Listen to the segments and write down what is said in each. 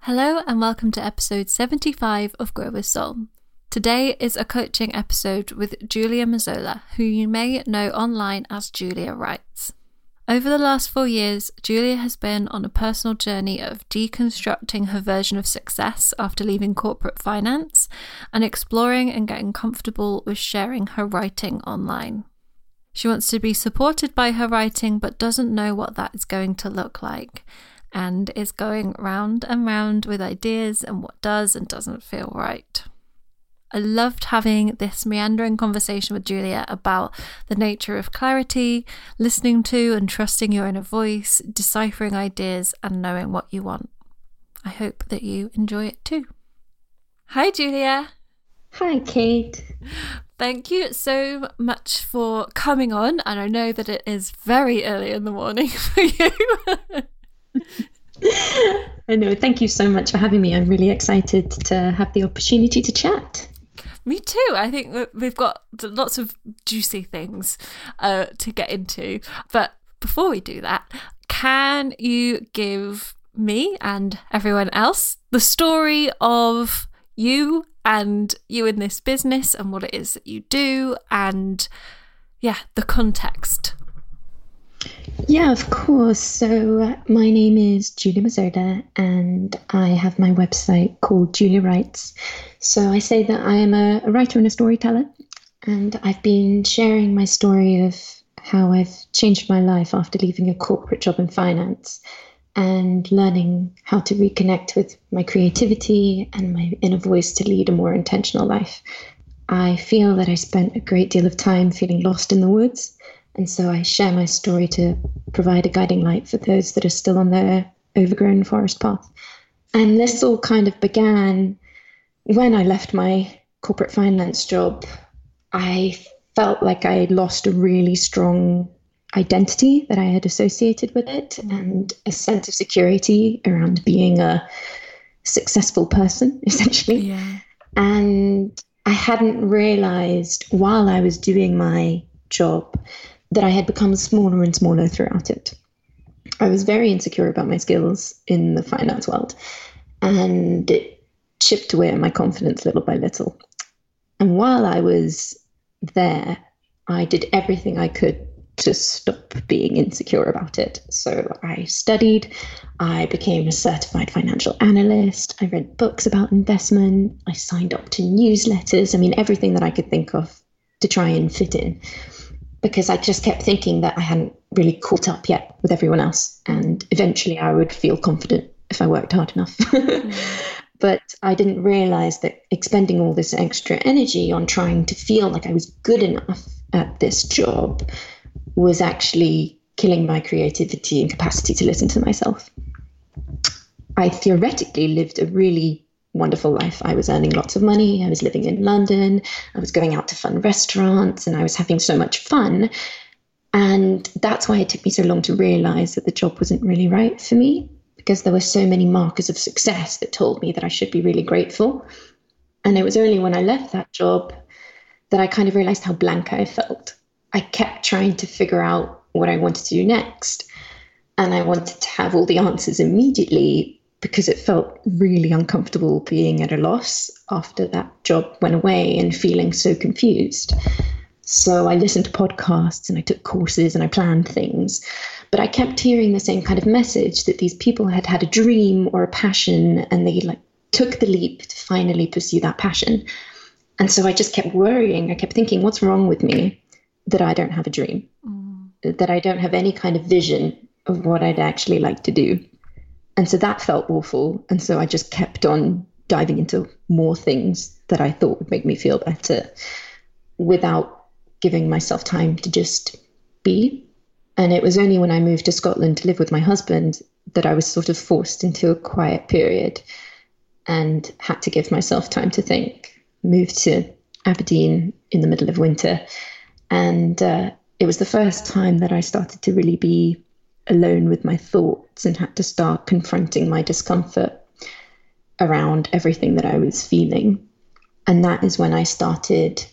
Hello, and welcome to episode 75 of Grow with Soul. Today is a coaching episode with Julia Mazzola, who you may know online as Julia Writes. Over the last four years, Julia has been on a personal journey of deconstructing her version of success after leaving corporate finance and exploring and getting comfortable with sharing her writing online. She wants to be supported by her writing but doesn't know what that is going to look like and is going round and round with ideas and what does and doesn't feel right. I loved having this meandering conversation with Julia about the nature of clarity, listening to and trusting your inner voice, deciphering ideas, and knowing what you want. I hope that you enjoy it too. Hi, Julia. Hi, Kate. Thank you so much for coming on. And I know that it is very early in the morning for you. I know. Thank you so much for having me. I'm really excited to have the opportunity to chat. Me too. I think we've got lots of juicy things uh, to get into. But before we do that, can you give me and everyone else the story of you and you in this business and what it is that you do and, yeah, the context? Yeah, of course. So, uh, my name is Julia Mazzola, and I have my website called Julia Writes. So, I say that I am a, a writer and a storyteller, and I've been sharing my story of how I've changed my life after leaving a corporate job in finance and learning how to reconnect with my creativity and my inner voice to lead a more intentional life. I feel that I spent a great deal of time feeling lost in the woods and so I share my story to provide a guiding light for those that are still on their overgrown forest path. And this all kind of began when I left my corporate finance job. I felt like I lost a really strong identity that I had associated with it and a sense of security around being a successful person, essentially. Yeah. And I hadn't realized while I was doing my job that I had become smaller and smaller throughout it. I was very insecure about my skills in the finance world, and it chipped away at my confidence little by little. And while I was there, I did everything I could to stop being insecure about it. So I studied, I became a certified financial analyst, I read books about investment, I signed up to newsletters. I mean, everything that I could think of to try and fit in because I just kept thinking that I hadn't really caught up yet with everyone else. And eventually I would feel confident if I worked hard enough. But I didn't realize that expending all this extra energy on trying to feel like I was good enough at this job was actually killing my creativity and capacity to listen to myself. I theoretically lived a really wonderful life. I was earning lots of money. I was living in London. I was going out to fun restaurants and I was having so much fun. And that's why it took me so long to realize that the job wasn't really right for me because there were so many markers of success that told me that I should be really grateful. And it was only when I left that job that I kind of realized how blank I felt. I kept trying to figure out what I wanted to do next. And I wanted to have all the answers immediately, because it felt really uncomfortable being at a loss after that job went away and feeling so confused. So I listened to podcasts and I took courses and I planned things. But I kept hearing the same kind of message that these people had had a dream or a passion and they like took the leap to finally pursue that passion. And so I just kept worrying. I kept thinking, what's wrong with me that I don't have a dream? Mm. That I don't have any kind of vision of what I'd actually like to do. And so that felt awful. And so I just kept on diving into more things that I thought would make me feel better without giving myself time to just be. And it was only when I moved to Scotland to live with my husband that I was sort of forced into a quiet period and had to give myself time to think. Moved to Aberdeen in the middle of winter, and uh, it was the first time that I started to really be alone with my thoughts and had to start confronting my discomfort around everything that I was feeling. And that is when I started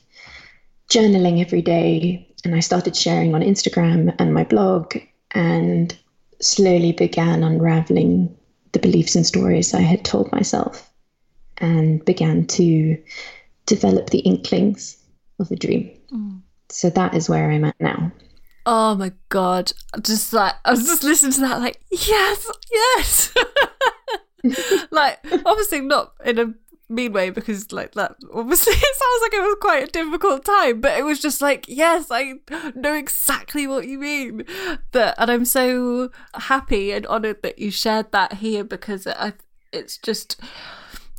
journaling every day and I started sharing on Instagram and my blog and slowly began unraveling the beliefs and stories I had told myself and began to develop the inklings of a dream. Mm. So that is where I'm at now. Oh my god! Just like I was just listening to that, like yes, yes. like obviously not in a mean way because like that obviously it sounds like it was quite a difficult time but it was just like yes i know exactly what you mean that and i'm so happy and honored that you shared that here because i it's just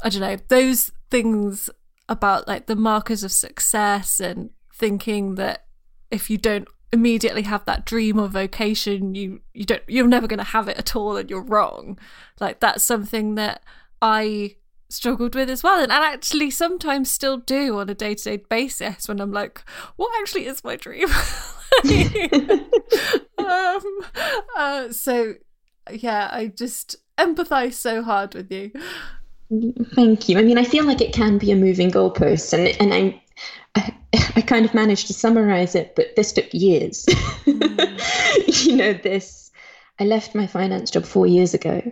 i don't know those things about like the markers of success and thinking that if you don't immediately have that dream or vocation you you don't you're never going to have it at all and you're wrong. Like that's something that i struggled with as well and, and actually sometimes still do on a day-to-day basis when i'm like what actually is my dream? Um, uh, so yeah i just empathize so hard with you. Thank you. I mean i feel like it can be a moving goalpost and and i'm I, kind of managed to summarize it but this took years mm. you know this i left my finance job four years ago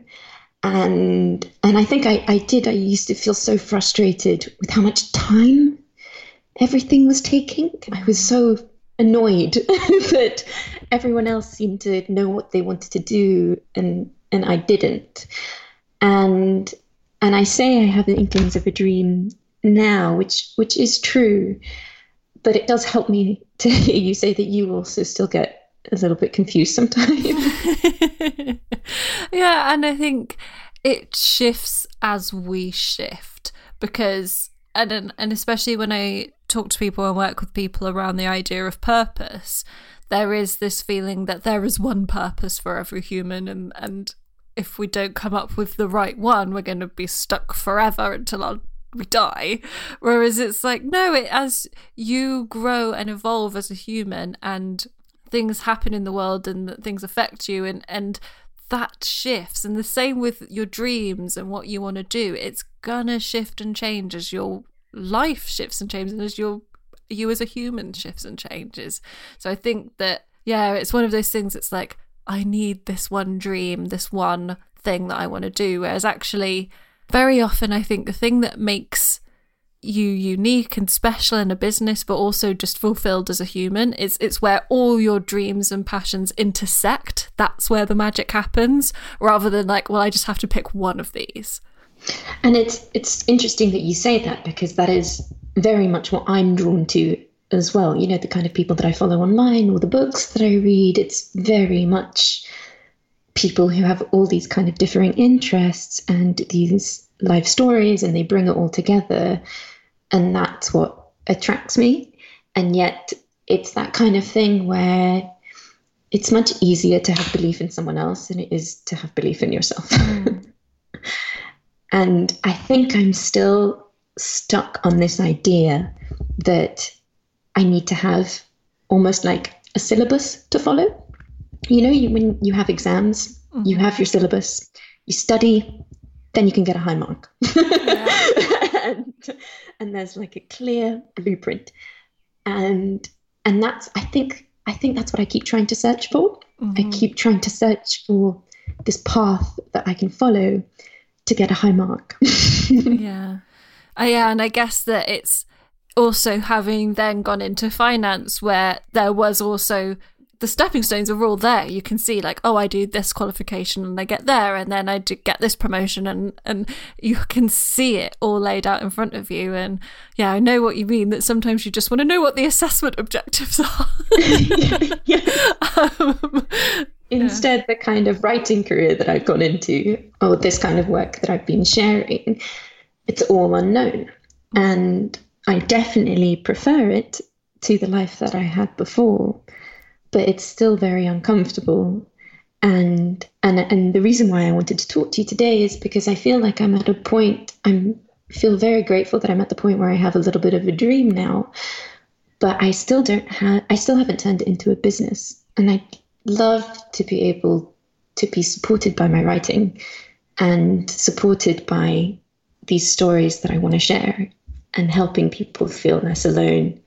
and and I think I, I did. I used to feel so frustrated with how much time everything was taking. I was so annoyed that everyone else seemed to know what they wanted to do and and I didn't. And and I say I have the inklings of a dream now, which which is true, but it does help me to hear you say that you also still get a little bit confused sometimes. yeah, and I think it shifts as we shift because and and especially when I talk to people and work with people around the idea of purpose, there is this feeling that there is one purpose for every human and and if we don't come up with the right one, we're going to be stuck forever until our we die. Whereas it's like, no, it as you grow and evolve as a human and things happen in the world and things affect you and and that shifts. And the same with your dreams and what you want to do. It's gonna shift and change as your life shifts and changes and as your you as a human shifts and changes. So i think that yeah it's one of those things it's like i need this one dream this one thing that i want to do. Whereas actually very often i think the thing that makes you unique and special in a business but also just fulfilled as a human it's it's where all your dreams and passions intersect. That's where the magic happens rather than like well i just have to pick one of these. And it's it's interesting that you say that because that is very much what i'm drawn to as well. You know the kind of people that i follow online or the books that i read it's very much people who have all these kind of differing interests and these life stories and they bring it all together and that's what attracts me. And yet, it's that kind of thing where it's much easier to have belief in someone else than it is to have belief in yourself. Mm. and I think I'm still stuck on this idea that I need to have almost like a syllabus to follow. You know, you, when you have exams, mm-hmm. you have your syllabus, you study, then you can get a high mark. and, and there's like a clear blueprint. And and that's I think I think that's what I keep trying to search for. Mm-hmm. I keep trying to search for this path that I can follow to get a high mark. yeah. Uh, yeah, and I guess that it's also having then gone into finance where there was also the stepping stones are all there. You can see like, oh, I do this qualification and I get there, and then I do get this promotion, and and you can see it all laid out in front of you. And yeah, I know what you mean. That sometimes you just want to know what the assessment objectives are. yeah. um, Instead, yeah. the kind of writing career that I've gone into, or this kind of work that I've been sharing, it's all unknown, and I definitely prefer it to the life that I had before but it's still very uncomfortable. And and and the reason why I wanted to talk to you today is because I feel like I'm at a point I'm feel very grateful that I'm at the point where I have a little bit of a dream now, but I still don't have I still haven't turned it into a business. And I love to be able to be supported by my writing and supported by these stories that I want to share and helping people feel less alone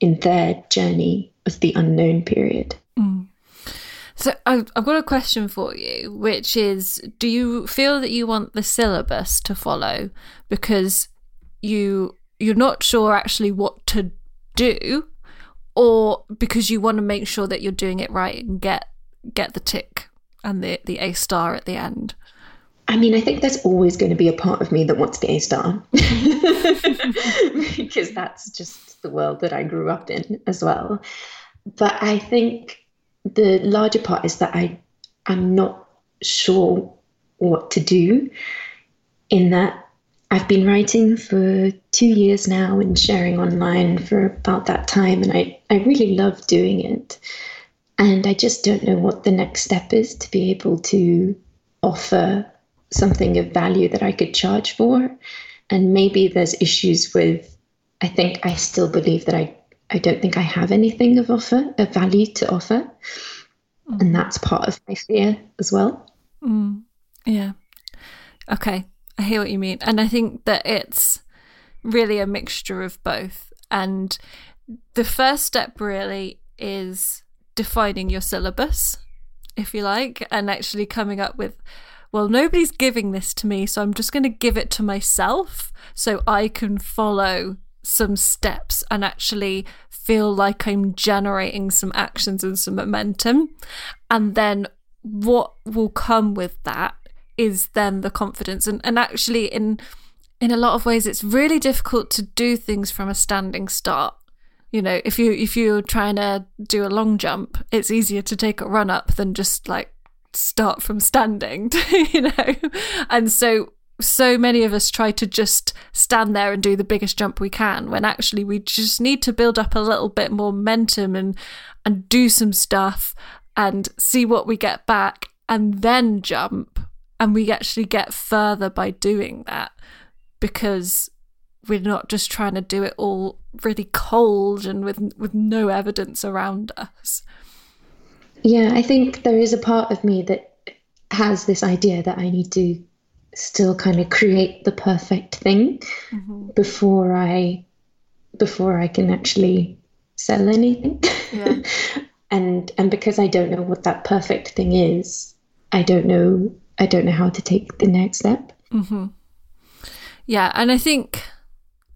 in their journey of the unknown period. Mm. So I've, I've got a question for you, which is: Do you feel that you want the syllabus to follow because you you're not sure actually what to do, or because you want to make sure that you're doing it right and get get the tick and the the A star at the end? I mean, I think there's always going to be a part of me that wants the A star because that's just the world that I grew up in as well. But I think the larger part is that I I'm not sure what to do in that I've been writing for two years now and sharing online for about that time and I, I really love doing it. And I just don't know what the next step is to be able to offer something of value that I could charge for. And maybe there's issues with, I think I still believe that I, I don't think I have anything of offer, of value to offer. Mm. And that's part of my fear as well. Mm. Yeah. Okay. I hear what you mean. And I think that it's really a mixture of both. And the first step really is defining your syllabus, if you like, and actually coming up with well, nobody's giving this to me, so I'm just going to give it to myself so I can follow some steps and actually feel like I'm generating some actions and some momentum. And then what will come with that is then the confidence. And, and actually, in in a lot of ways, it's really difficult to do things from a standing start. You know, if you if you're trying to do a long jump, it's easier to take a run up than just like start from standing, you know? And so so many of us try to just stand there and do the biggest jump we can when actually we just need to build up a little bit more momentum and and do some stuff and see what we get back and then jump and we actually get further by doing that because we're not just trying to do it all really cold and with with no evidence around us. Yeah, I think there is a part of me that has this idea that I need to still kind of create the perfect thing mm-hmm. before I before I can actually sell anything. Yeah. and and because I don't know what that perfect thing is, I don't know I don't know how to take the next step. Mm-hmm. Yeah, and I think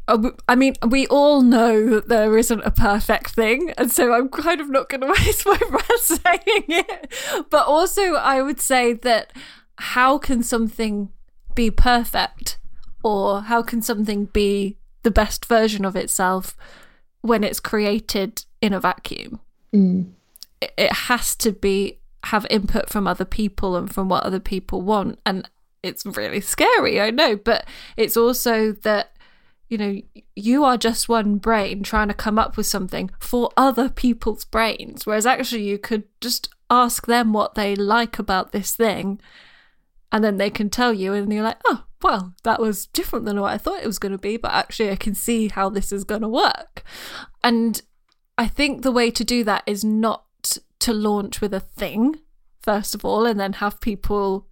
uh, I mean, we all know that there isn't a perfect thing, and so I'm kind of not going to waste my breath saying it. But also, I would say that how can something be perfect, or how can something be the best version of itself when it's created in a vacuum? Mm. It has to be have input from other people and from what other people want, and it's really scary, I know, but it's also that you know, you are just one brain trying to come up with something for other people's brains. Whereas actually, you could just ask them what they like about this thing, and then they can tell you, and you're like, oh, well, that was different than what I thought it was going to be, but actually, I can see how this is going to work. And I think the way to do that is not to launch with a thing, first of all, and then have people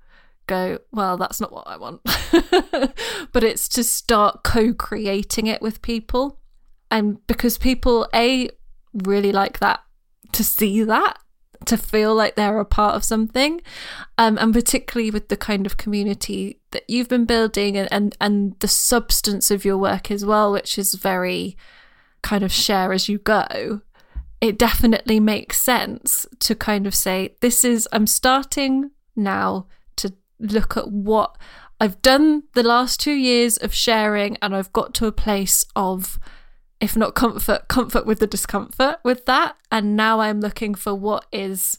go, well, that's not what I want. but it's to start co creating it with people. And because people, A, really like that, to see that, to feel like they're a part of something. Um, and particularly with the kind of community that you've been building and, and, and the substance of your work as well, which is very kind of share as you go. It definitely makes sense to kind of say, this is, I'm starting now to look at what I've done the last two years of sharing, and I've got to a place of, if not comfort, comfort with the discomfort with that. And now I'm looking for what is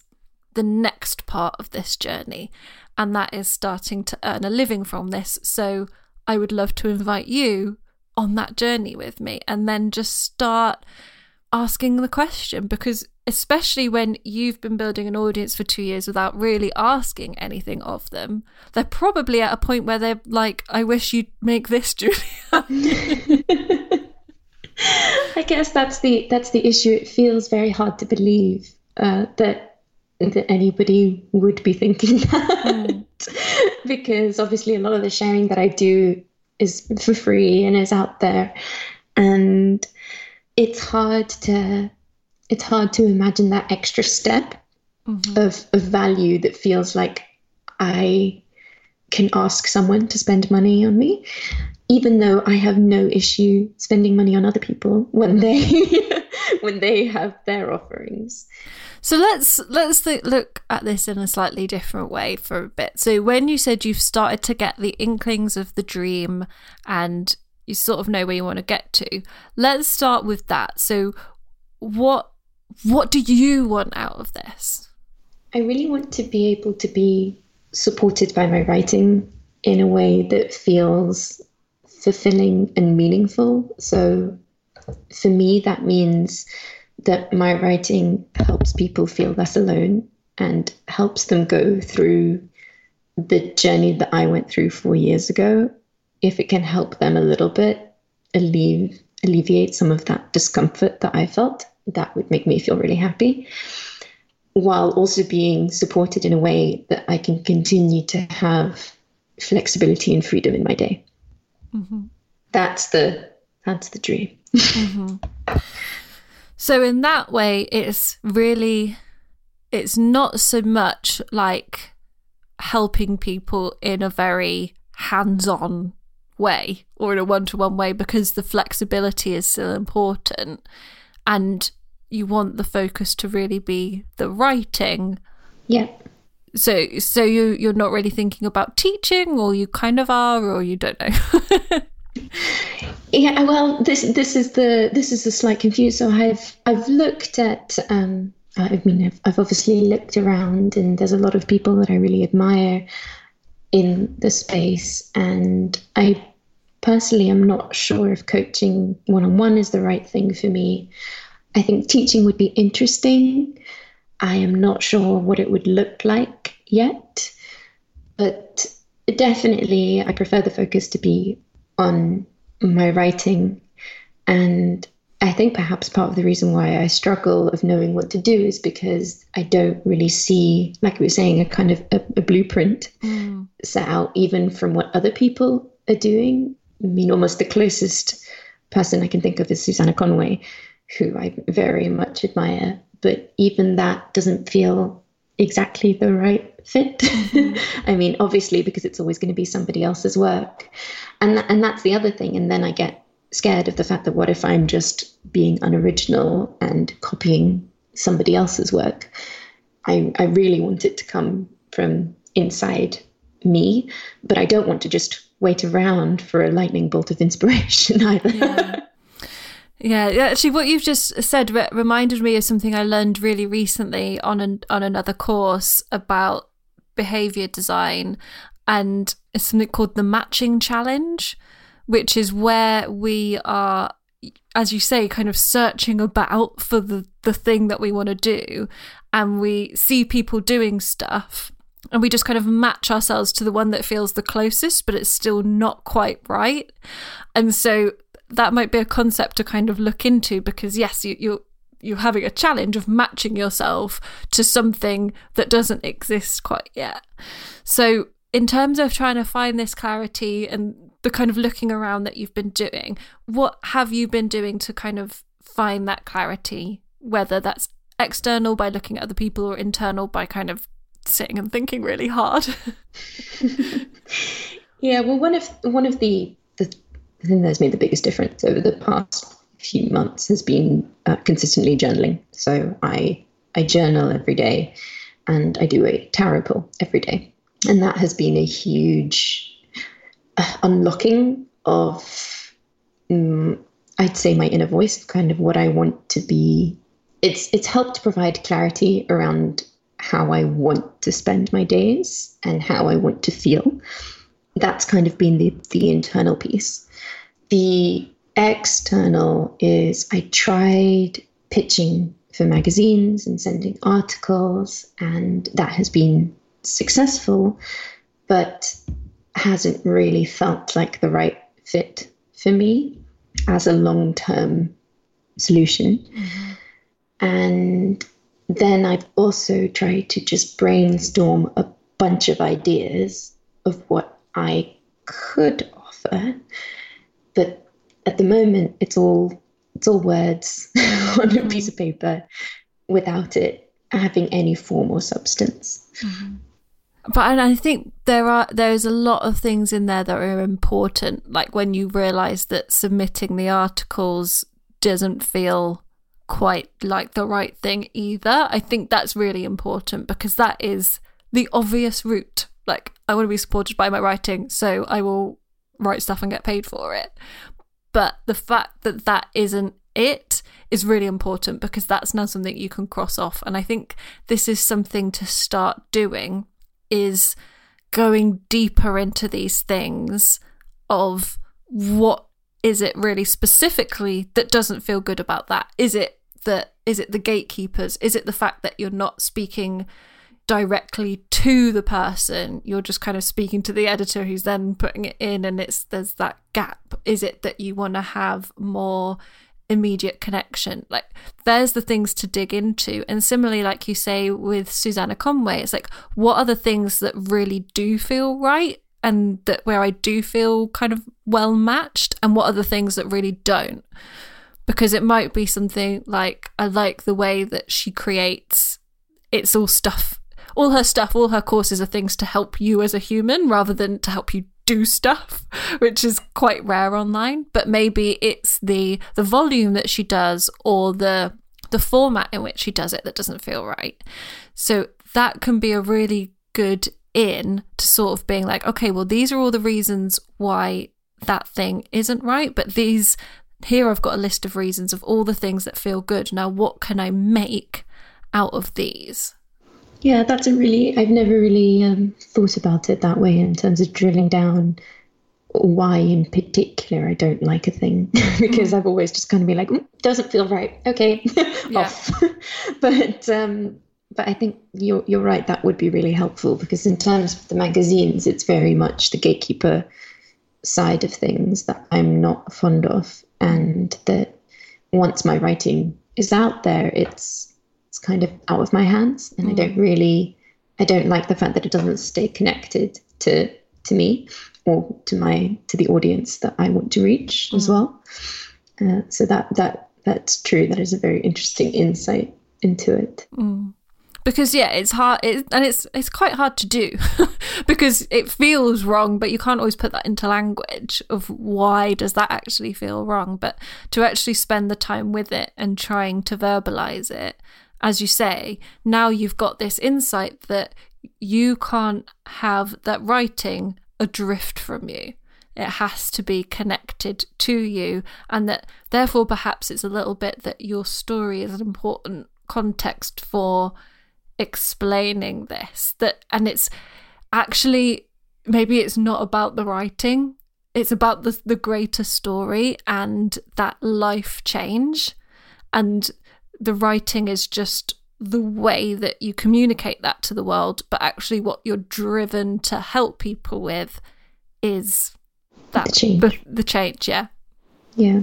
the next part of this journey, and that is starting to earn a living from this. So I would love to invite you on that journey with me, and then just start asking the question because especially when you've been building an audience for two years without really asking anything of them, they're probably at a point where they're like, I wish you'd make this, Julia. I guess that's the that's the issue. It feels very hard to believe uh, that that anybody would be thinking that, mm. because obviously a lot of the sharing that I do is for free and is out there, and it's hard to it's hard to imagine that extra step mm-hmm. of, of value that feels like I can ask someone to spend money on me, even though I have no issue spending money on other people when they when they have their offerings. So let's let's th- look at this in a slightly different way for a bit. So when you said you've started to get the inklings of the dream and you sort of know where you want to get to, let's start with that. So what what do you want out of this? I really want to be able to be supported by my writing in a way that feels fulfilling and meaningful. So for me, that means that my writing helps people feel less alone and helps them go through the journey that I went through four years ago. If it can help them a little bit, alleviate, alleviate some of that discomfort that I felt, that would make me feel really happy while also being supported in a way that I can continue to have flexibility and freedom in my day. Mm-hmm. That's the that's the dream. mm-hmm. So in that way, it's really it's not so much like helping people in a very hands-on way or in a one-to-one way because the flexibility is still important and you want the focus to really be the writing. Yeah. So so you you're not really thinking about teaching or you kind of are or you don't know. yeah, well this this is the this is the slight confusion. So I've I've looked at um I mean I've, I've obviously looked around and there's a lot of people that I really admire in the space and I personally am not sure if coaching one on one is the right thing for me. I think teaching would be interesting. I am not sure what it would look like yet, but definitely I prefer the focus to be on my writing. And I think perhaps part of the reason why I struggle of knowing what to do is because I don't really see, like we were saying, a kind of a, a blueprint mm. set out even from what other people are doing. I mean, almost the closest person I can think of is Susannah Conway, who I very much admire. But even that doesn't feel exactly the right fit. I mean, obviously, because it's always going to be somebody else's work, and th- and that's the other thing. And then I get scared of the fact that what if I'm just being unoriginal and copying somebody else's work? I I really want it to come from inside me, but I don't want to just wait around for a lightning bolt of inspiration either. Yeah. Yeah, actually, what you've just said re- reminded me of something I learned really recently on an, on another course about behavior design, and it's something called the matching challenge, which is where we are, as you say, kind of searching about for the the thing that we want to do, and we see people doing stuff. And we just kind of match ourselves to the one that feels the closest, but it's still not quite right. And so that might be a concept to kind of look into because yes, you, you're you're having a challenge of matching yourself to something that doesn't exist quite yet. So in terms of trying to find this clarity and the kind of looking around that you've been doing, what have you been doing to kind of find that clarity, whether that's external by looking at other people or internal by kind of sitting and thinking really hard? yeah, well one of one of the the the thing that's made the biggest difference over the past few months has been uh, consistently journaling. So I I journal every day, and I do a tarot pull every day, and that has been a huge uh, unlocking of um, I'd say my inner voice, kind of what I want to be. It's it's helped provide clarity around how I want to spend my days and how I want to feel. That's kind of been the the internal piece. The external is I tried pitching for magazines and sending articles, and that has been successful, but hasn't really felt like the right fit for me as a long term solution. Mm-hmm. And then I've also tried to just brainstorm a bunch of ideas of what I could offer. But at the moment, it's all it's all words on a piece of paper without it having any form or substance. Mm-hmm. But and I think there are there's a lot of things in there that are important. Like when you realise that submitting the articles doesn't feel quite like the right thing either. I think that's really important because that is the obvious route. Like, I want to be supported by my writing, so I will write stuff and get paid for it. But the fact that that isn't it is really important because that's now something you can cross off. And I think this is something to start doing is going deeper into these things of what is it really specifically that doesn't feel good about that? Is it that is it the gatekeepers? Is it the fact that you're not speaking directly to the person? You're just kind of speaking to the editor who's then putting it in and it's there's that gap. Is it that you want to have more immediate connection. Like there's the things to dig into. And similarly, like you say with Susannah Conway, it's like what are the things that really do feel right and that where I do feel kind of well matched and what are the things that really don't because it might be something like I like the way that she creates it's all stuff all her stuff all her courses are things to help you as a human rather than to help you do stuff which is quite rare online but maybe it's the the volume that she does or the the format in which she does it that doesn't feel right so that can be a really good in to sort of being like okay well these are all the reasons why that thing isn't right but these here I've got a list of reasons of all the things that feel good. Now, what can I make out of these? Yeah, that's a really, I've never really um, thought about it that way in terms of drilling down why in particular I don't like a thing because I've always just kind of been like, mm, doesn't feel right. Okay, off. but, um, but I think you're, you're right. That would be really helpful because in terms of the magazines, it's very much the gatekeeper side of things that I'm not fond of and that once my writing is out there, it's it's kind of out of my hands, and mm. I don't mm. really I don't like the fact that it doesn't stay connected to to me or to my to the audience that I want to reach mm. as well. Uh, so that that that's true. That is a very interesting insight into it. Mm because yeah it's hard it, and it's it's quite hard to do because it feels wrong but you can't always put that into language of why does that actually feel wrong but to actually spend the time with it and trying to verbalize it as you say now you've got this insight that you can't have that writing adrift from you. It has to be connected to you and that therefore perhaps it's a little bit that your story is an important context for explaining this that and it's actually maybe it's not about the writing it's about the the greater story and that life change and the writing is just the way that you communicate that to the world but actually what you're driven to help people with is that the change, the, the change yeah. Yeah.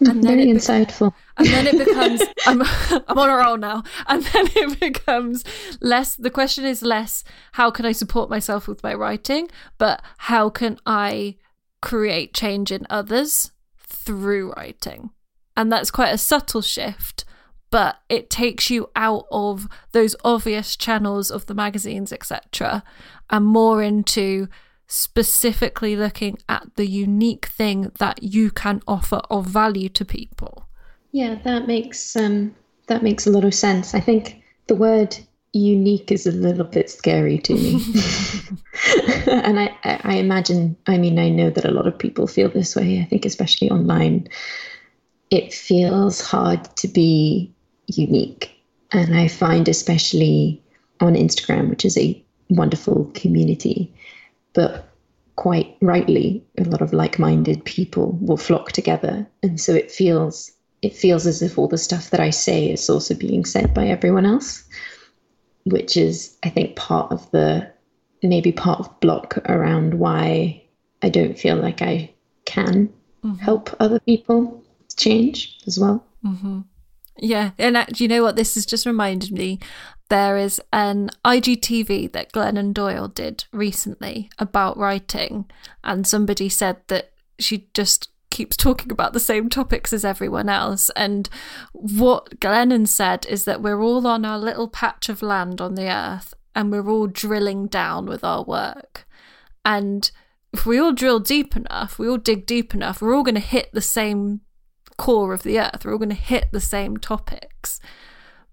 And very insightful. and then it becomes I'm I'm on a roll now, and then it becomes less. The question is less how can I support myself with my writing, but how can I create change in others through writing, and that's quite a subtle shift. But it takes you out of those obvious channels of the magazines, etc., and more into specifically looking at the unique thing that you can offer of value to people. Yeah, that makes um, that makes a lot of sense. I think the word unique is a little bit scary to me, and I, I imagine. I mean, I know that a lot of people feel this way. I think, especially online, it feels hard to be unique, and I find especially on Instagram, which is a wonderful community, but quite rightly, a lot of like minded people will flock together. And so it feels it feels as if all the stuff that I say is also being said by everyone else, which is, I think, part of the maybe part of block around why I don't feel like I can mm-hmm. help other people change as well. Mm-hmm. Yeah, and actually, you know what? This has just reminded me. There is an IGTV that Glennon Doyle did recently about writing, and somebody said that she just keeps talking about the same topics as everyone else. And what Glennon said is that we're all on our little patch of land on the earth and we're all drilling down with our work. And if we all drill deep enough, we all dig deep enough, we're all going to hit the same core of the earth. We're all going to hit the same topics.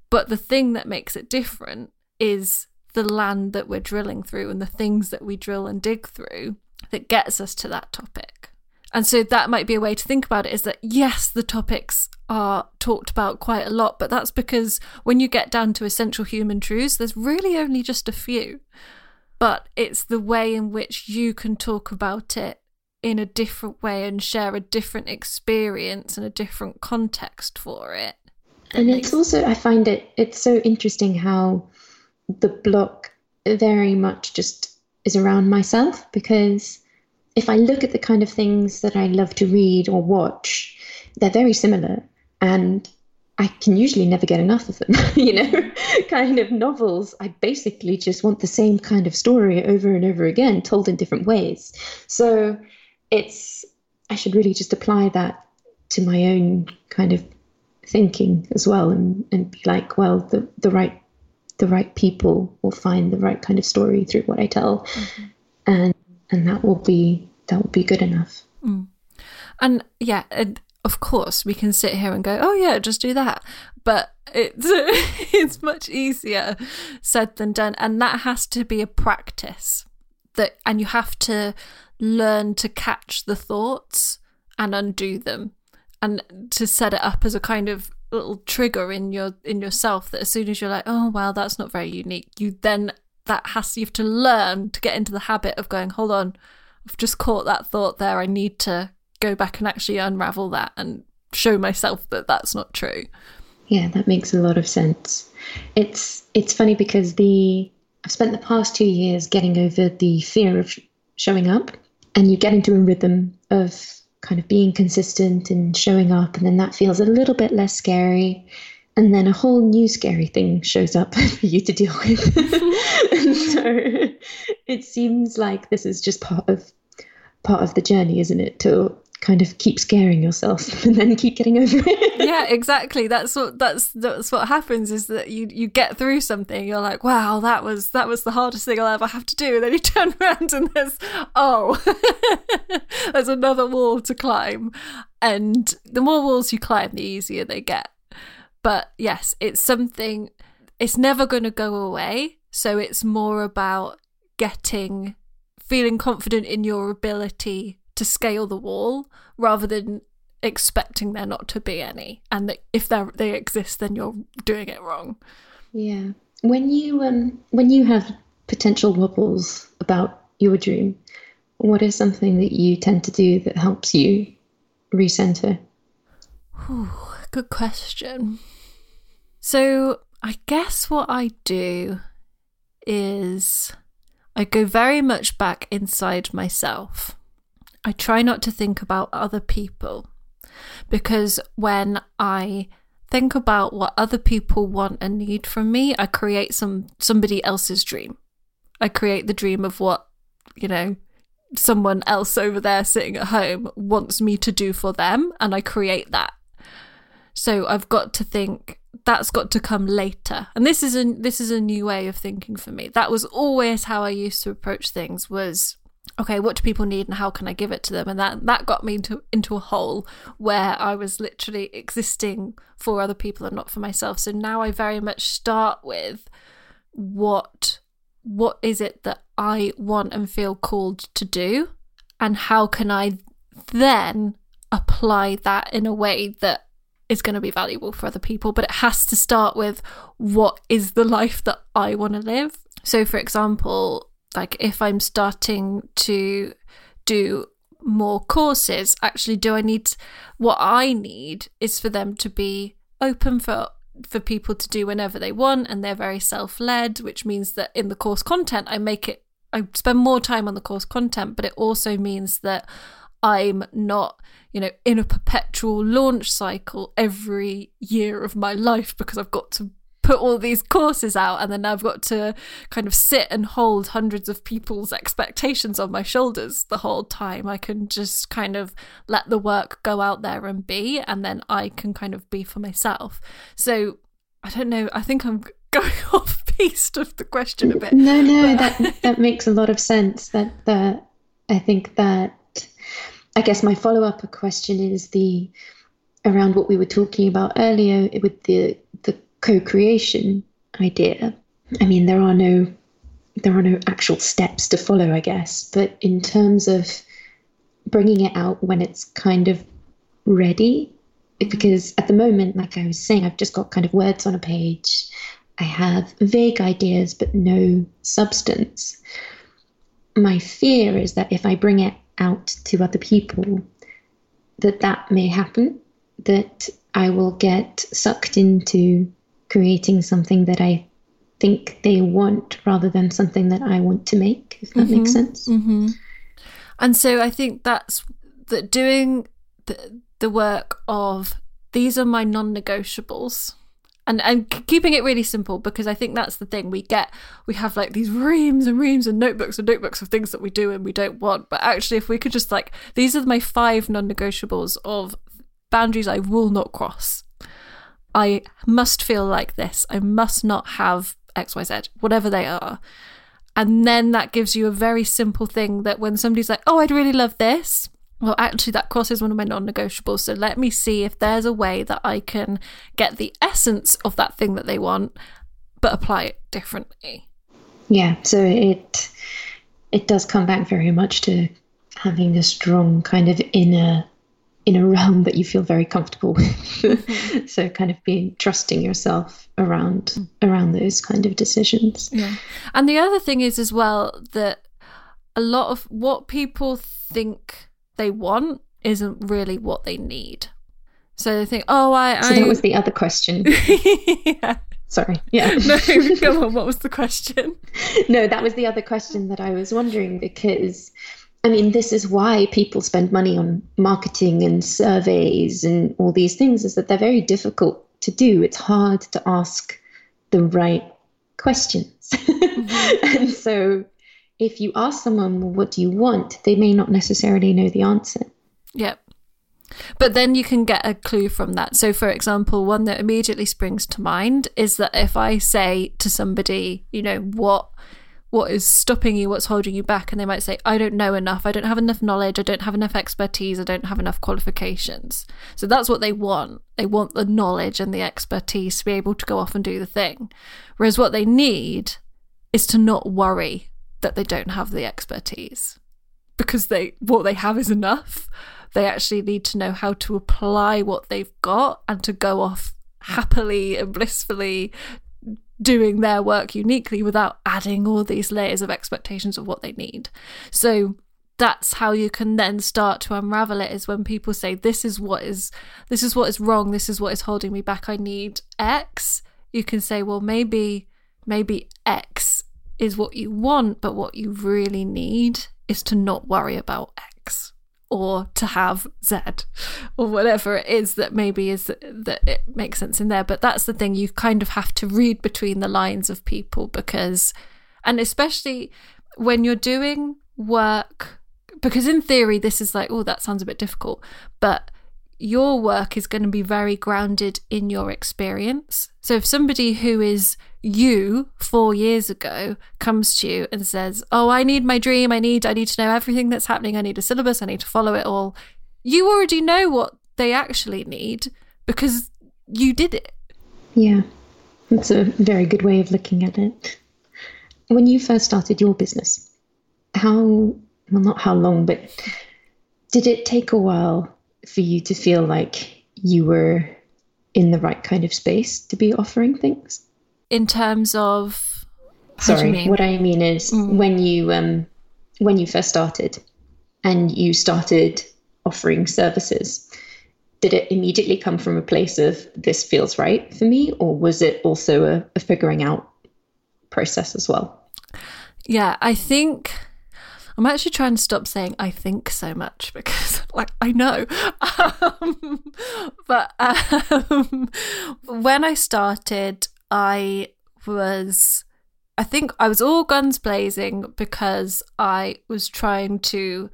But the thing that makes it different is the land that we're drilling through and the things that we drill and dig through that gets us to that topic. And so that might be a way to think about it is that yes, the topics are talked about quite a lot, but that's because when you get down to essential human truths, there's really only just a few. But it's the way in which you can talk about it in a different way and share a different experience and a different context for it. And it's also, I find it, it's so interesting how the block very much just is around myself because if I look at the kind of things that I love to read or watch, they're very similar. And I can usually never get enough of them, you know, kind of novels. I basically just want the same kind of story over and over again, told in different ways. So it's, I should really just apply that to my own kind of thinking as well and, and be like, well, the, the right the right people will find the right kind of story through what I tell. Mm-hmm. And and that will be that will be good enough. Mm. And yeah, and of course we can sit here and go, oh yeah, just do that. But it's it's much easier said than done, and that has to be a practice. That and you have to learn to catch the thoughts and undo them, and to set it up as a kind of little trigger in your in yourself that as soon as you're like, oh well, that's not very unique, you then that has you have to learn to get into the habit of going hold on i've just caught that thought there. I need to go back and actually unravel that and show myself that that's not true. Yeah that makes a lot of sense. It's it's funny because the i've spent the past two years getting over the fear of showing up and you get into a rhythm of kind of being consistent and showing up and then that feels a little bit less scary and then a whole new scary thing shows up for you to deal with. and so it seems like this is just part of part of the journey, isn't it? To kind of keep scaring yourself and then keep getting over it. yeah, exactly. That's what that's that's what happens is that you you get through something, you're like, wow, that was that was the hardest thing I'll ever have to do. And then you turn around and there's oh there's another wall to climb. And the more walls you climb, the easier they get. But yes, it's something, it's never going to go away. So it's more about getting, feeling confident in your ability to scale the wall rather than expecting there not to be any. And that if they exist then you're doing it wrong. Yeah. When you um when you have potential wobbles about your dream what is something that you tend to do that helps you recenter? Ooh, good question. So I guess what I do is I go very much back inside myself. I try not to think about other people because when I think about what other people want and need from me, I create some somebody else's dream. I create the dream of what, you know, someone else over there sitting at home wants me to do for them and I create that. So I've got to think that's got to come later and this is a this is a new way of thinking for me that was always how i used to approach things was okay what do people need and how can i give it to them? And that that got me into into a hole where i was literally existing for other people and not for myself. So now i very much start with what what is it that i want and feel called to do? And how can i then apply that in a way that is going to be valuable for other people, but it has to start with what is the life that I want to live. So, for example, like if I'm starting to do more courses actually do i need what i need is for them to be open for for people to do whenever they want and they're very self-led which means that in the course content i make it i spend more time on the course content but it also means that i'm not you know in a perpetual launch cycle every year of my life because i've got to put all these courses out and then I've got to kind of sit and hold hundreds of people's expectations on my shoulders the whole time. I can just kind of let the work go out there and be and then I can kind of be for myself. So I don't know, I think I'm going off piste of the question a bit. No, no, but... that that makes a lot of sense. That that I think that I guess my follow-up question is the around what we were talking about earlier with the the co-creation idea. I mean, there are no there are no actual steps to follow, I guess, but in terms of bringing it out when it's kind of ready, because at the moment, like I was saying, I've just got kind of words on a page. I have vague ideas, but no substance. My fear is that if I bring it out to other people, that that may happen, that I will get sucked into creating something that I think they want rather than something that I want to make, if that mm-hmm, makes sense. Mm-hmm. And so I think that's that doing the, the work of these are my non negotiables. And, and keeping it really simple because I think that's the thing we get we have like these reams and reams and notebooks and notebooks of things that we do and we don't want but actually if we could just like these are my five non-negotiables of boundaries I will not cross I must feel like this. I must not have XYZ, whatever they are. And then that gives you a very simple thing that when somebody's like, oh, I'd really love this. Well, actually, that crosses one of my non negotiables. So let me see if there's a way that I can get the essence of that thing that they want, but apply it differently. Yeah. So it it does come back very much to having a strong kind of inner in a realm that you feel very comfortable with. Mm-hmm. so kind of being trusting yourself around around those kind of decisions. Yeah. And the other thing is as well that a lot of what people think they want isn't really what they need. So they think, oh, I. So that was the other question. yeah. Sorry. Yeah. no, go on. What was the question? no, that was the other question that I was wondering because I mean, this is why people spend money on marketing and surveys and all these things, is that they're very difficult to do. It's hard to ask the right questions. Mm-hmm. and so, if you ask someone, well, what do you want? They may not necessarily know the answer. Yep. But then you can get a clue from that. So, for example, one that immediately springs to mind is that if I say to somebody, you know, what what is stopping you, what's holding you back. And they might say, I don't know enough, I don't have enough knowledge, I don't have enough expertise, I don't have enough qualifications. So that's what they want. They want the knowledge and the expertise to be able to go off and do the thing. Whereas what they need is to not worry that they don't have the expertise because they what they have is enough. They actually need to know how to apply what they've got and to go off happily and blissfully doing their work uniquely without adding all these layers of expectations of what they need. So that's how you can then start to unravel it is when people say this is what is this is what is wrong. This is what is holding me back. I need x. You can say well maybe maybe x is what you want but what you really need is to not worry about x or to have Z or whatever it is that maybe is that it makes sense in there. But that's the thing, you kind of have to read between the lines of people because, and especially when you're doing work, because in theory, this is like, oh, that sounds a bit difficult, but your work is going to be very grounded in your experience. So if somebody who is you four years ago comes to you and says, "Oh, I need my dream. I need I need to know everything that's happening. I need a syllabus. I need to follow it all." You already know what they actually need because you did it. Yeah. That's a very good way of looking at it. When you first started your business, how well not how long, but did it take a while for you to feel like you were in the right kind of space to be offering things? In terms of sorry what i mean is mm. when you um when you first started and you started offering services, did it immediately come from a place of this feels right for me, or was it also a, a figuring out process as well? Yeah, I think I'm actually trying to stop saying I think so much because, like, I know. Um, but um, when I started, I was, I think I was all guns blazing because I was trying to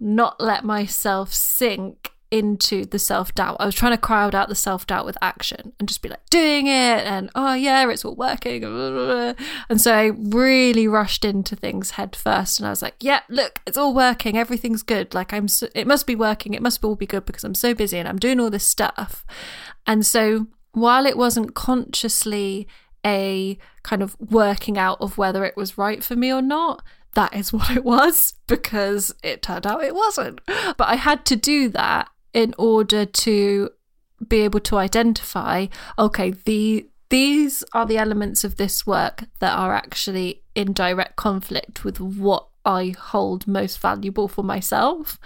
not let myself sink into the self doubt. I was trying to crowd out the self doubt with action and just be like doing it and oh yeah, it's all working. And so I really rushed into things head first and I was like, yeah, look, it's all working. Everything's good. Like I'm, so, it must be working. It must all be good because I'm so busy and I'm doing all this stuff. And so while it wasn't consciously a kind of working out of whether it was right for me or not, that is what it was because it turned out it wasn't. But I had to do that in order to be able to identify okay the these are the elements of this work that are actually in direct conflict with what I hold most valuable for myself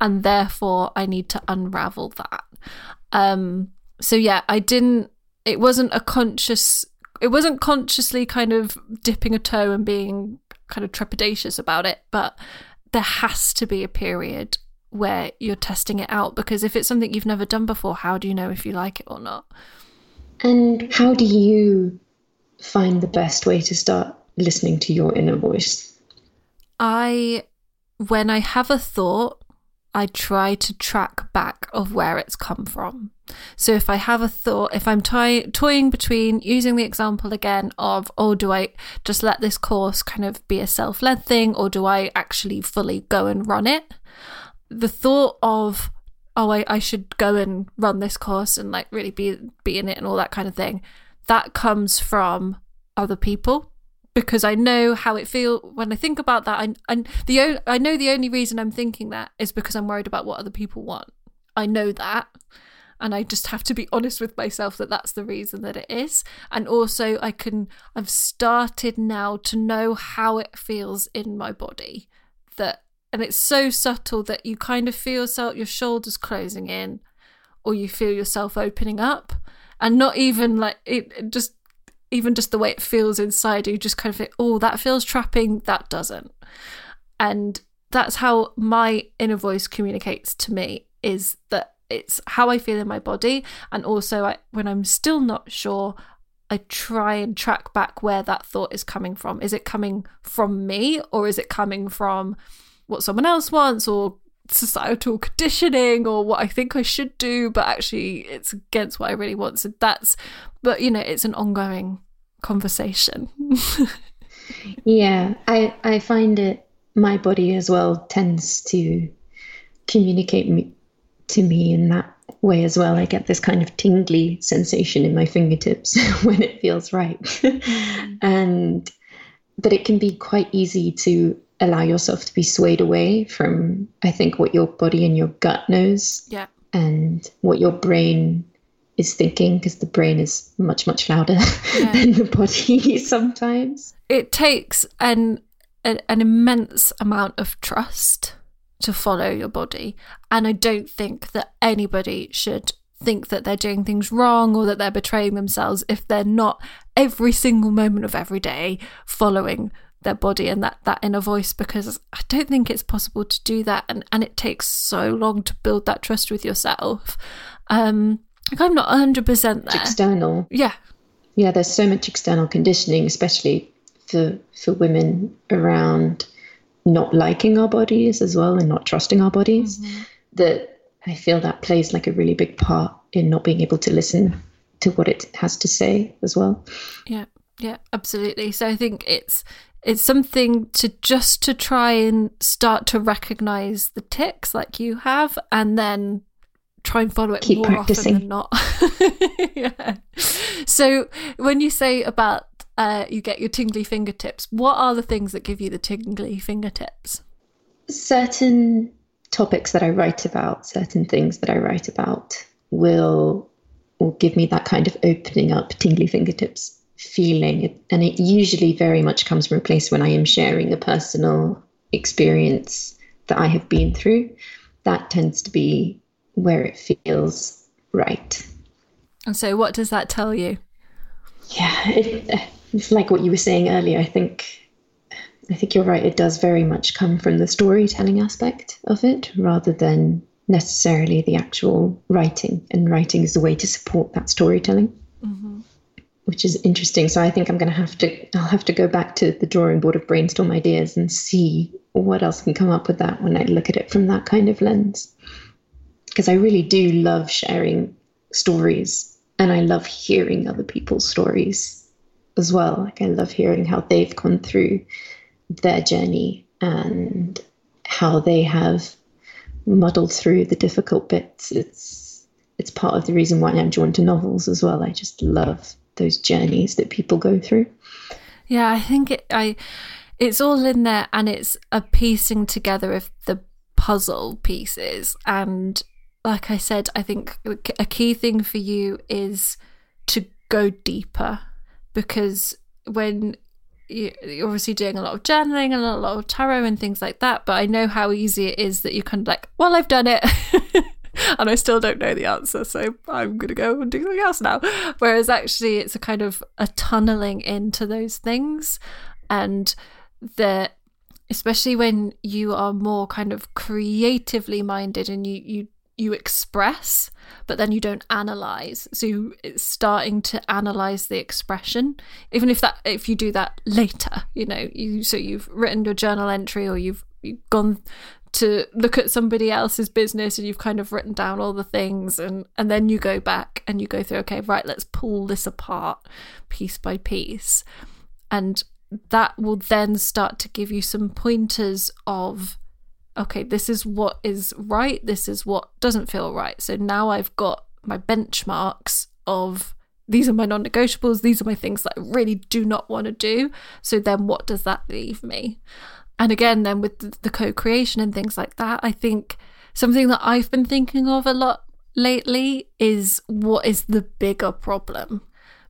and therefore I need to unravel that um so yeah I didn't it wasn't a conscious it wasn't consciously kind of dipping a toe and being kind of trepidatious about it but there has to be a period where you're testing it out because if it's something you've never done before, how do you know if you like it or not? And how do you find the best way to start listening to your inner voice? I, when I have a thought, I try to track back of where it's come from. So if I have a thought, if I'm toy- toying between using the example again of, oh, do I just let this course kind of be a self led thing or do I actually fully go and run it? the thought of oh I, I should go and run this course and like really be be in it and all that kind of thing that comes from other people. Because I know how it feel when I think about that I, and the I know the only reason I'm thinking that is because I'm worried about what other people want. I know that and I just have to be honest with myself that that's the reason that it is. And also I can I've started now to know how it feels in my body that and it's so subtle that you kind of feel yourself, your shoulders closing in or you feel yourself opening up and not even like it, just even just the way it feels inside you just kind of think oh that feels trapping that doesn't. And that's how my inner voice communicates to me is that it's how i feel in my body and also I, when i'm still not sure I try and track back where that thought is coming from. Is it coming from me or is it coming from what someone else wants or societal conditioning or what I think I should do, but actually it's against what I really want. So that's, but you know, it's an ongoing conversation. yeah, I I find it. My body as well tends to communicate to me in that way as well. I get this kind of tingly sensation in my fingertips when it feels right, mm. and but it can be quite easy to allow yourself to be swayed away from i think what your body and your gut knows yeah and what your brain is thinking because the brain is much much louder yeah. than the body sometimes it takes an, an an immense amount of trust to follow your body and i don't think that anybody should think that they're doing things wrong or that they're betraying themselves if they're not every single moment of every day following their body and that that inner voice because I don't think it's possible to do that and and it takes so long to build that trust with yourself. Um like I'm not 100% there. External. Yeah. Yeah, there's so much external conditioning especially for for women around not liking our bodies as well and not trusting our bodies mm-hmm. that I feel that plays like a really big part in not being able to listen to what it has to say as well. Yeah. Yeah, absolutely. So I think it's it's something to just to try and start to recognize the ticks like you have and then try and follow it Keep more practicing. often than not yeah so when you say about uh, you get your tingly fingertips what are the things that give you the tingly fingertips certain topics that i write about certain things that i write about will will give me that kind of opening up tingly fingertips feeling. And it usually very much comes from a place when I am sharing a personal experience that I have been through, that tends to be where it feels right. And so, what does that tell you? Yeah, it, it's like what you were saying earlier. I think, I think you're right. It does very much come from the storytelling aspect of it, rather than necessarily the actual writing. And writing is the way to support that storytelling, mm-hmm. which is interesting. So I think I'm going to have to. I'll have to go back to the drawing board of brainstorm ideas and see what else can come up with that when I look at it from that kind of lens. Because I really do love sharing stories and I love hearing other people's stories as well. Like I love hearing how they've gone through their journey and how they have muddled through the difficult bits. It's it's part of the reason why I'm drawn to novels as well. I just love those journeys that people go through. Yeah, I think it, I it's all in there and it's a piecing together of the puzzle pieces and like I said, I think a key thing for you is to go deeper because when you're obviously doing a lot of journaling and a lot of tarot and things like that, but I know how easy it is that you're kind of like, well, I've done it. and I still don't know the answer, so I'm going to go and do something else now. Whereas actually, it's a kind of a tunneling into those things, and that especially when you are more kind of creatively minded and you you you express, but then you don't analyze. So it's starting to analyze the expression, even if that if you do that later, you know, you so you've written your journal entry or you've, you've gone to look at somebody else's business and you've kind of written down all the things and and then you go back and you go through okay right let's pull this apart piece by piece and that will then start to give you some pointers of okay, this is what is right, this is what doesn't feel right. So now I've got my benchmarks of these are my non negotiables, these are my things that I really do not want to do. So then what does that leave me? And again, then with the co creation and things like that, I think something that I've been thinking of a lot lately is what is the bigger problem?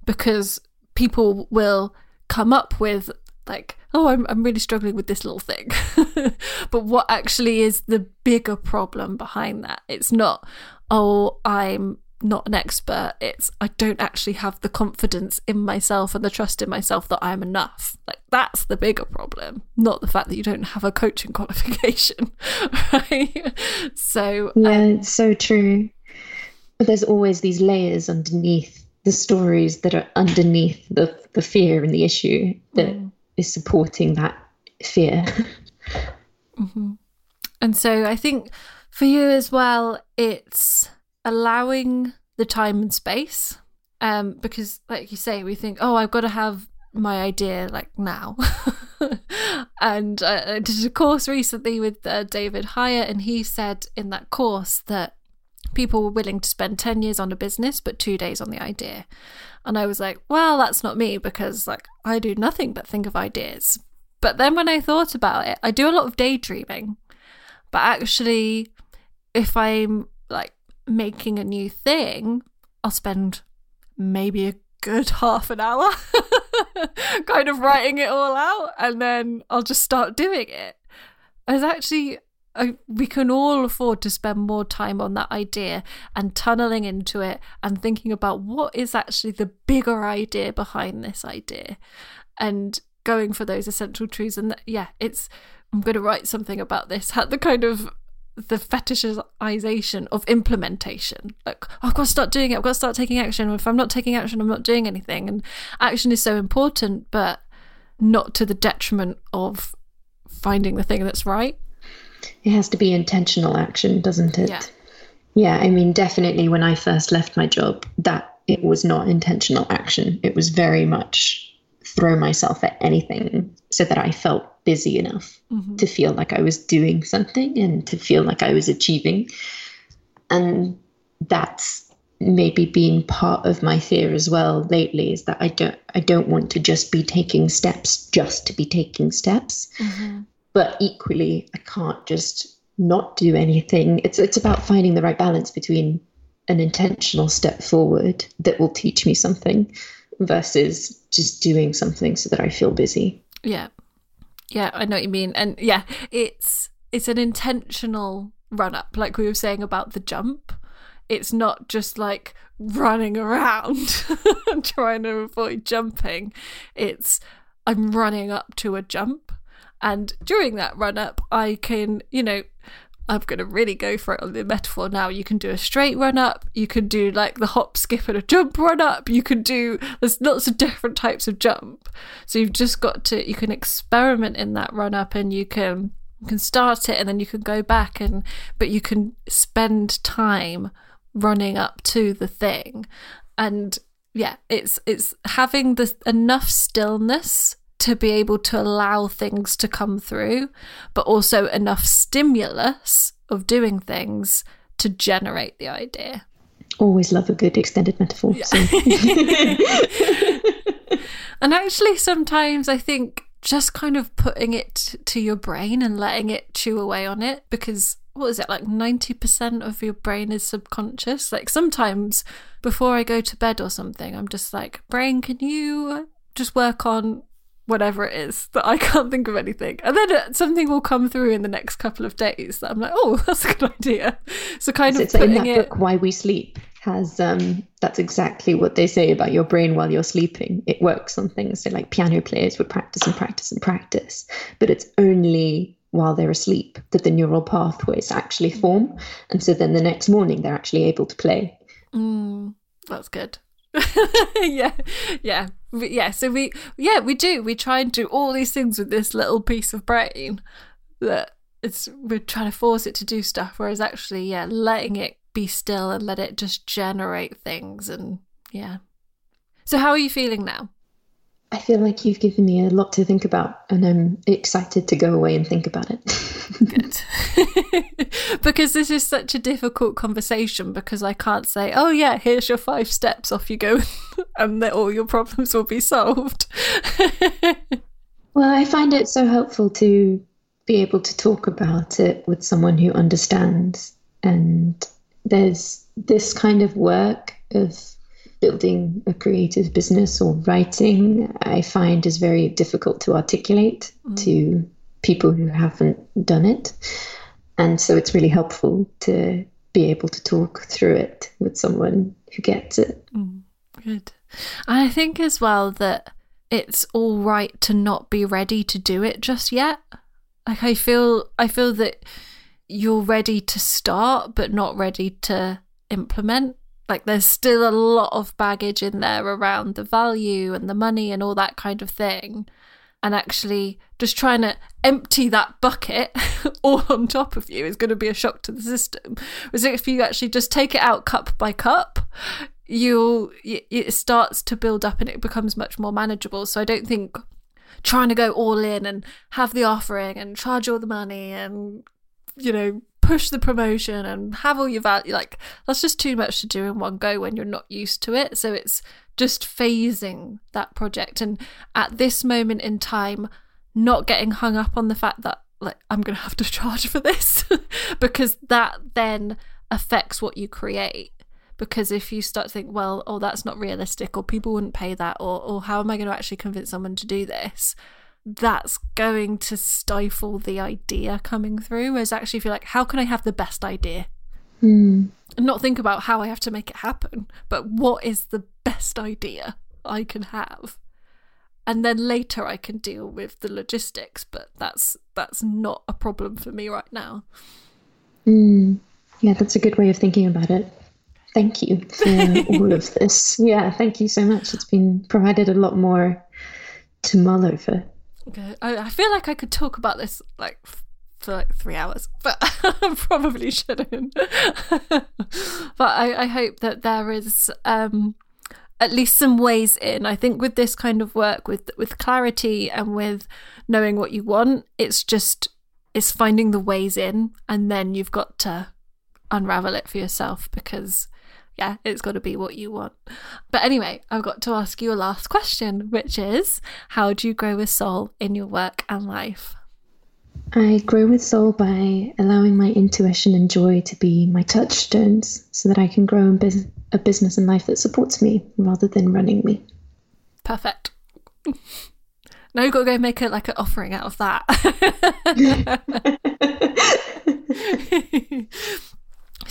Because people will come up with like oh I'm, I'm really struggling with this little thing. But what actually is the bigger problem behind that? It's not oh i'm not an expert. It's i don't actually have the confidence in myself and the trust in myself that i'm enough. Like that's the bigger problem not the fact that you don't have a coaching qualification right? So yeah um, it's so true. But there's always these layers underneath the stories that are underneath the the fear and the issue that mm is supporting that fear. mm-hmm. And so I think for you as well, it's allowing the time and space. Um, because, like you say, we think, oh, I've got to have my idea like now. and uh, I did a course recently with uh, David Hyatt, and he said in that course that people were willing to spend 10 years on a business, but two days on the idea. And I was like, well, that's not me because like I do nothing but think of ideas. But then when I thought about it, I do a lot of daydreaming. But actually, if I'm like making a new thing, I'll spend maybe a good half an hour kind of writing it all out and then I'll just start doing it. It's actually I, we can all afford to spend more time on that idea and tunneling into it and thinking about what is actually the bigger idea behind this idea and going for those essential truths. And yeah it's i'm going to write something about this the kind of the fetishization of implementation. Like oh, i've got to start doing it. I've got to start taking action. If i'm not taking action i'm not doing anything. And action is so important but not to the detriment of finding the thing that's right it has to be intentional action, doesn't it? Yeah. Yeah, I mean, definitely when I first left my job, that it was not intentional action. It was very much throw myself at anything so that I felt busy enough mm-hmm. to feel like I was doing something and to feel like I was achieving. And that's maybe been part of my fear as well lately is that I don't I don't want to just be taking steps just to be taking steps. Mm-hmm but equally i can't just not do anything it's it's about finding the right balance between an intentional step forward that will teach me something versus just doing something so that i feel busy yeah yeah i know what you mean and yeah it's it's an intentional run up, like we were saying about the jump. It's not just like running around trying to avoid jumping. It's I'm running up to a jump. And during that run up, I can, you know, I'm going to really go for it on the metaphor now. You can do a straight run up. You can do like the hop, skip, and a jump run up. You can do, there's lots of different types of jump. So you've just got to, you can experiment in that run up and you can, you can start it and then you can go back and, but you can spend time running up to the thing. And yeah, it's, it's having the enough stillness to be able to allow things to come through, but also enough stimulus of doing things to generate the idea. Always love a good extended metaphor. Yeah. So. and actually, sometimes I think just kind of putting it to your brain and letting it chew away on it because what is it like 90% of your brain is subconscious like sometimes before i go to bed or something i'm just like brain can you just work on whatever it is that I can't think of anything. And then uh, something will come through in the next couple of days that I'm like, oh, that's a good idea. So kind so of putting in that it... book, Why We Sleep has um, that's exactly what they say about your brain while you're sleeping. It works on things so like piano players would practice and practice and practice, but it's only while they're asleep that the neural pathways actually form, and so then the next morning they're actually able to play. Mm, that's good. yeah, yeah, yeah. So we, yeah, we do. We try and do all these things with this little piece of brain that it's we're trying to force it to do stuff. Whereas actually, yeah, letting it be still and let it just generate things and yeah. So how are you feeling now? I feel like you've given me a lot to think about, and I'm excited to go away and think about it. Good. because this is such a difficult conversation because I can't say, oh, yeah, here's your five steps, off you go, and that all your problems will be solved. well, I find it so helpful to be able to talk about it with someone who understands. And there's this kind of work of building a creative business or writing, I find is very difficult to articulate mm. to people who haven't done it. And so it's really helpful to be able to talk through it with someone who gets it. Mm, good. I think as well that it's all right to not be ready to do it just yet. Like I feel I feel that you're ready to start but not ready to implement like there's still a lot of baggage in there around the value and the money and all that kind of thing. And actually just trying to empty that bucket all on top of you is going to be a shock to the system. Whereas if you actually just take it out cup by cup you'll it starts to build up and it becomes much more manageable. So i don't think trying to go all in and have the offering and charge all the money and you know push the promotion and have all your value like that's just too much to do in one go when you're not used to it. So it's just phasing that project. And at this moment in time not getting hung up on the fact that like I'm going to have to charge for this because that then affects what you create. Because if you start to think well oh that's not realistic or people wouldn't pay that or or how am I going to actually convince someone to do this that's going to stifle the idea coming through. Whereas actually, if you're like, how can I have the best idea? Mm. And not think about how I have to make it happen, but what is the best idea I can have? And then later I can deal with the logistics, but that's that's not a problem for me right now. Mm. Yeah, that's a good way of thinking about it. Thank you for all of this. Yeah, thank you so much. It's been provided a lot more to mull over. Okay. I, I feel like I could talk about this like for like three hours, but I probably shouldn't. but I, I hope that there is um, at least some ways in. I think with this kind of work, with with clarity and with knowing what you want, it's just it's finding the ways in, and then you've got to unravel it for yourself because yeah, it's got to be what you want. But anyway, I've got to ask you a last question, which is how do you grow with soul in your work and life? I grow with soul by allowing my intuition and joy to be my touchstones so that I can grow in bus- a business and life that supports me rather than running me. Perfect. Now you've got to go make a like an offering out of that.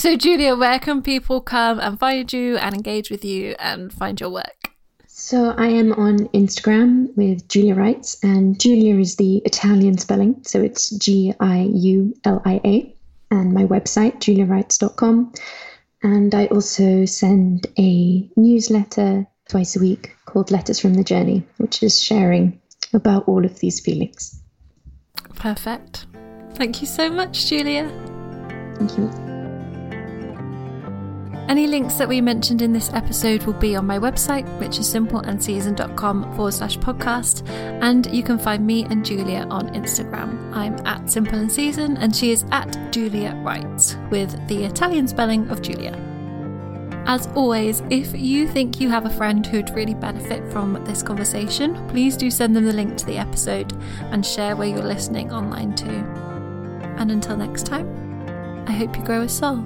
so, Giulia, where can people come and find you and engage with you and find your work? So I am on Instagram with Giulia Writes, and Giulia is the Italian spelling, so it's G I U L I A, and my website, giuliawrites.com. And I also send a newsletter twice a week called Letters from the Journey, which is sharing about all of these feelings. Perfect. Thank you so much, Giulia. Thank you. Any links that we mentioned in this episode will be on my website, which is simpleandseason.com forward slash podcast. And you can find me and Giulia on Instagram. I'm at Simple and Season, and she is at Giulia Writes, with the Italian spelling of Giulia. As always, if you think you have a friend who'd really benefit from this conversation, please do send them the link to the episode and share where you're listening online too. And until next time, I hope you grow a soul.